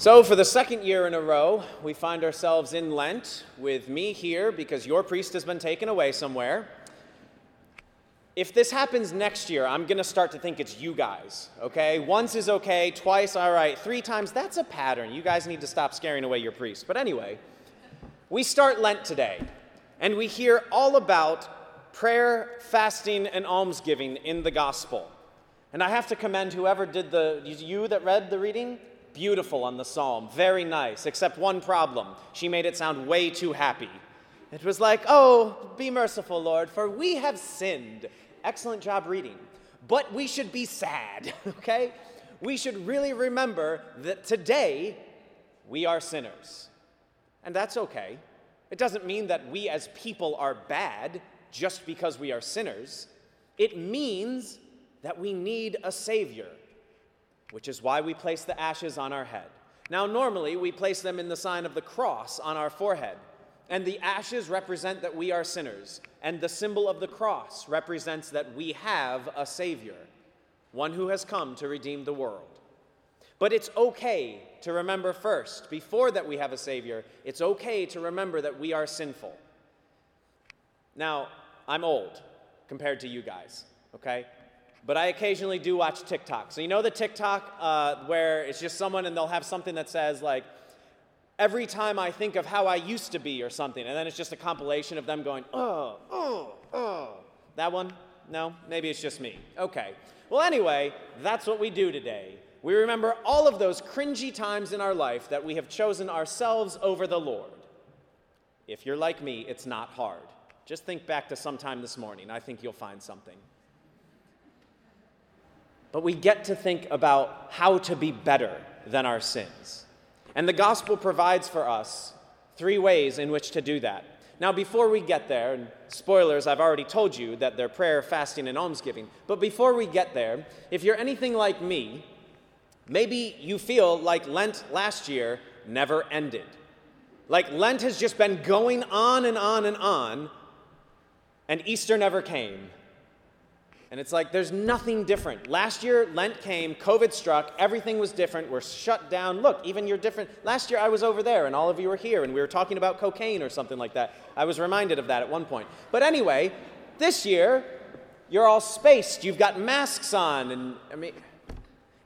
So, for the second year in a row, we find ourselves in Lent with me here because your priest has been taken away somewhere. If this happens next year, I'm going to start to think it's you guys, okay? Once is okay, twice, all right, three times, that's a pattern. You guys need to stop scaring away your priest. But anyway, we start Lent today, and we hear all about prayer, fasting, and almsgiving in the gospel. And I have to commend whoever did the, you that read the reading, beautiful on the psalm, very nice, except one problem. She made it sound way too happy. It was like, oh, be merciful, Lord, for we have sinned. Excellent job reading. But we should be sad, okay? We should really remember that today we are sinners. And that's okay. It doesn't mean that we as people are bad just because we are sinners. It means that we need a Savior which is why we place the ashes on our head. Now, normally we place them in the sign of the cross on our forehead, and the ashes represent that we are sinners, and the symbol of the cross represents that we have a Savior, one who has come to redeem the world. But it's okay to remember first, before that we have a Savior, it's okay to remember that we are sinful. Now, I'm old compared to you guys, okay? But I occasionally do watch TikTok. So, you know the TikTok uh, where it's just someone and they'll have something that says, like, every time I think of how I used to be or something, and then it's just a compilation of them going, oh, oh, oh. That one? No? Maybe it's just me. Okay. Well, anyway, that's what we do today. We remember all of those cringy times in our life that we have chosen ourselves over the Lord. If you're like me, it's not hard. Just think back to sometime this morning. I think you'll find something but we get to think about how to be better than our sins. And the gospel provides for us three ways in which to do that. Now, before we get there, and spoilers, I've already told you that they're prayer, fasting, and almsgiving. But before we get there, if you're anything like me, maybe you feel like Lent last year never ended. Like Lent has just been going on and on and on, and Easter never came. And it's like there's nothing different. Last year, Lent came, COVID struck, everything was different. We're shut down. Look, even you're different. Last year, I was over there, and all of you were here, and we were talking about cocaine or something like that. I was reminded of that at one point. But anyway, this year, you're all spaced. You've got masks on, and I mean,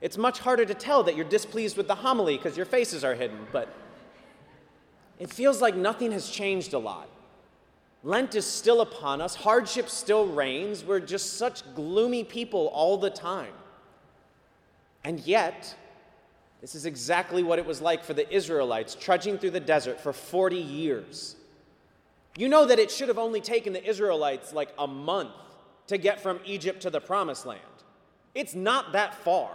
it's much harder to tell that you're displeased with the homily because your faces are hidden, but it feels like nothing has changed a lot. Lent is still upon us, hardship still reigns. We're just such gloomy people all the time. And yet, this is exactly what it was like for the Israelites trudging through the desert for 40 years. You know that it should have only taken the Israelites like a month to get from Egypt to the promised land. It's not that far.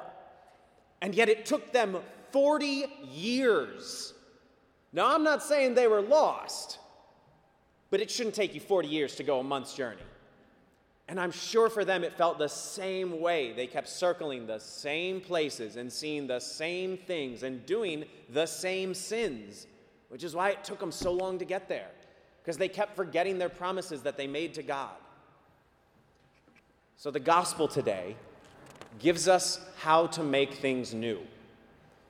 And yet it took them 40 years. Now, I'm not saying they were lost. But it shouldn't take you 40 years to go a month's journey. And I'm sure for them it felt the same way. They kept circling the same places and seeing the same things and doing the same sins, which is why it took them so long to get there, because they kept forgetting their promises that they made to God. So the gospel today gives us how to make things new.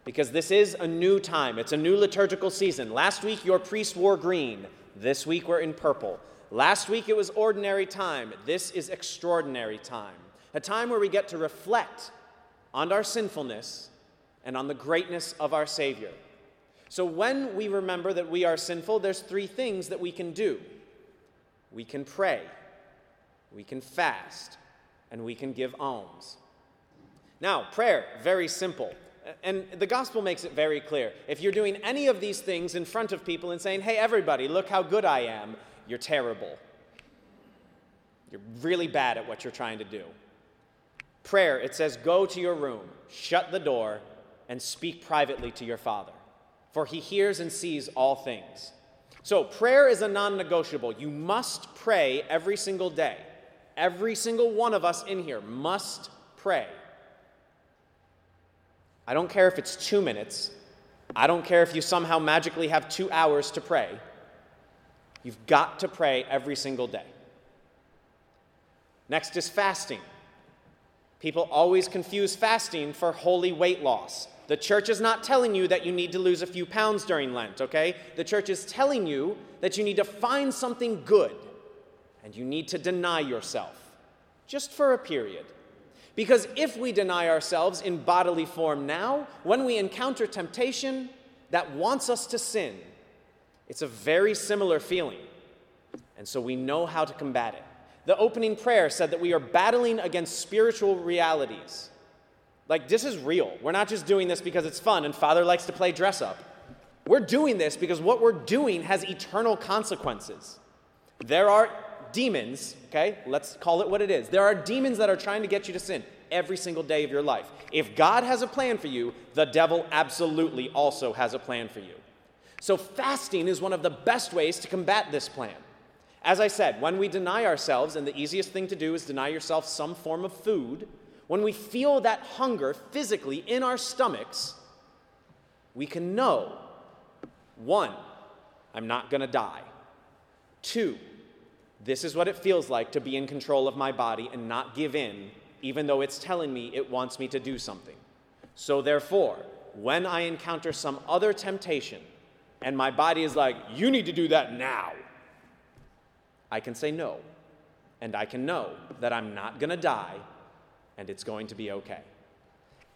Because this is a new time, it's a new liturgical season. Last week, your priest wore green. This week we're in purple. Last week it was ordinary time. This is extraordinary time. A time where we get to reflect on our sinfulness and on the greatness of our Savior. So when we remember that we are sinful, there's three things that we can do we can pray, we can fast, and we can give alms. Now, prayer, very simple. And the gospel makes it very clear. If you're doing any of these things in front of people and saying, hey, everybody, look how good I am, you're terrible. You're really bad at what you're trying to do. Prayer, it says, go to your room, shut the door, and speak privately to your Father, for he hears and sees all things. So, prayer is a non negotiable. You must pray every single day. Every single one of us in here must pray. I don't care if it's two minutes. I don't care if you somehow magically have two hours to pray. You've got to pray every single day. Next is fasting. People always confuse fasting for holy weight loss. The church is not telling you that you need to lose a few pounds during Lent, okay? The church is telling you that you need to find something good and you need to deny yourself, just for a period. Because if we deny ourselves in bodily form now, when we encounter temptation that wants us to sin, it's a very similar feeling. And so we know how to combat it. The opening prayer said that we are battling against spiritual realities. Like, this is real. We're not just doing this because it's fun and Father likes to play dress up. We're doing this because what we're doing has eternal consequences. There are demons, okay? Let's call it what it is. There are demons that are trying to get you to sin every single day of your life. If God has a plan for you, the devil absolutely also has a plan for you. So, fasting is one of the best ways to combat this plan. As I said, when we deny ourselves, and the easiest thing to do is deny yourself some form of food, when we feel that hunger physically in our stomachs, we can know one, I'm not going to die. Two, this is what it feels like to be in control of my body and not give in, even though it's telling me it wants me to do something. So, therefore, when I encounter some other temptation and my body is like, you need to do that now, I can say no. And I can know that I'm not going to die and it's going to be okay.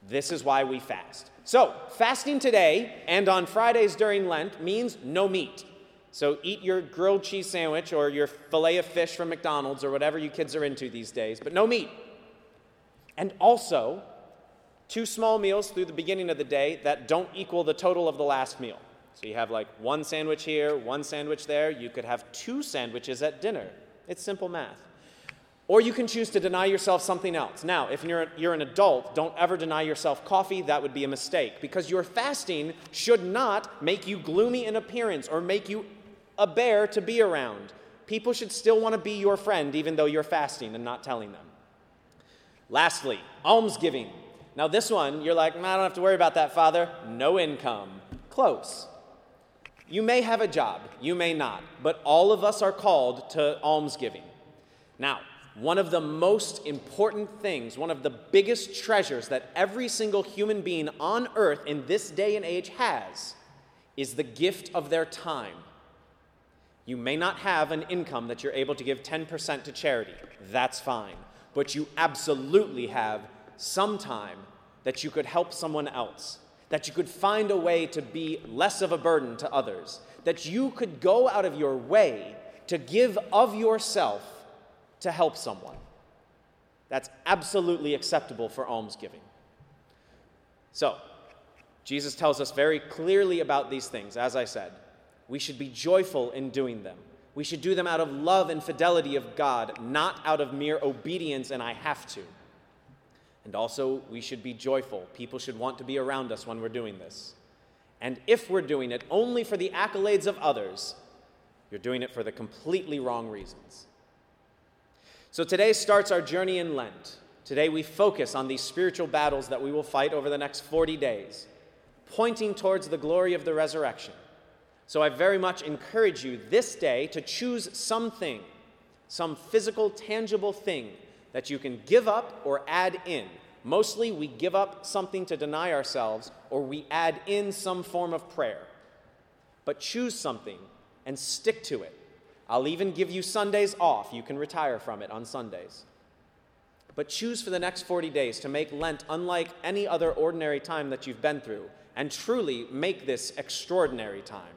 This is why we fast. So, fasting today and on Fridays during Lent means no meat. So, eat your grilled cheese sandwich or your filet of fish from McDonald's or whatever you kids are into these days, but no meat. And also, two small meals through the beginning of the day that don't equal the total of the last meal. So, you have like one sandwich here, one sandwich there. You could have two sandwiches at dinner. It's simple math. Or you can choose to deny yourself something else. Now, if you're, you're an adult, don't ever deny yourself coffee. That would be a mistake because your fasting should not make you gloomy in appearance or make you a bear to be around. People should still want to be your friend even though you're fasting and not telling them. Lastly, almsgiving. Now, this one, you're like, I don't have to worry about that, Father. No income. Close. You may have a job, you may not, but all of us are called to almsgiving. Now, one of the most important things, one of the biggest treasures that every single human being on earth in this day and age has is the gift of their time. You may not have an income that you're able to give 10% to charity. That's fine. But you absolutely have some time that you could help someone else, that you could find a way to be less of a burden to others, that you could go out of your way to give of yourself to help someone. That's absolutely acceptable for almsgiving. So, Jesus tells us very clearly about these things, as I said. We should be joyful in doing them. We should do them out of love and fidelity of God, not out of mere obedience and I have to. And also, we should be joyful. People should want to be around us when we're doing this. And if we're doing it only for the accolades of others, you're doing it for the completely wrong reasons. So today starts our journey in Lent. Today we focus on these spiritual battles that we will fight over the next 40 days, pointing towards the glory of the resurrection. So I very much encourage you this day to choose something, some physical, tangible thing that you can give up or add in. Mostly we give up something to deny ourselves or we add in some form of prayer. But choose something and stick to it. I'll even give you Sundays off. You can retire from it on Sundays. But choose for the next 40 days to make Lent unlike any other ordinary time that you've been through, and truly make this extraordinary time.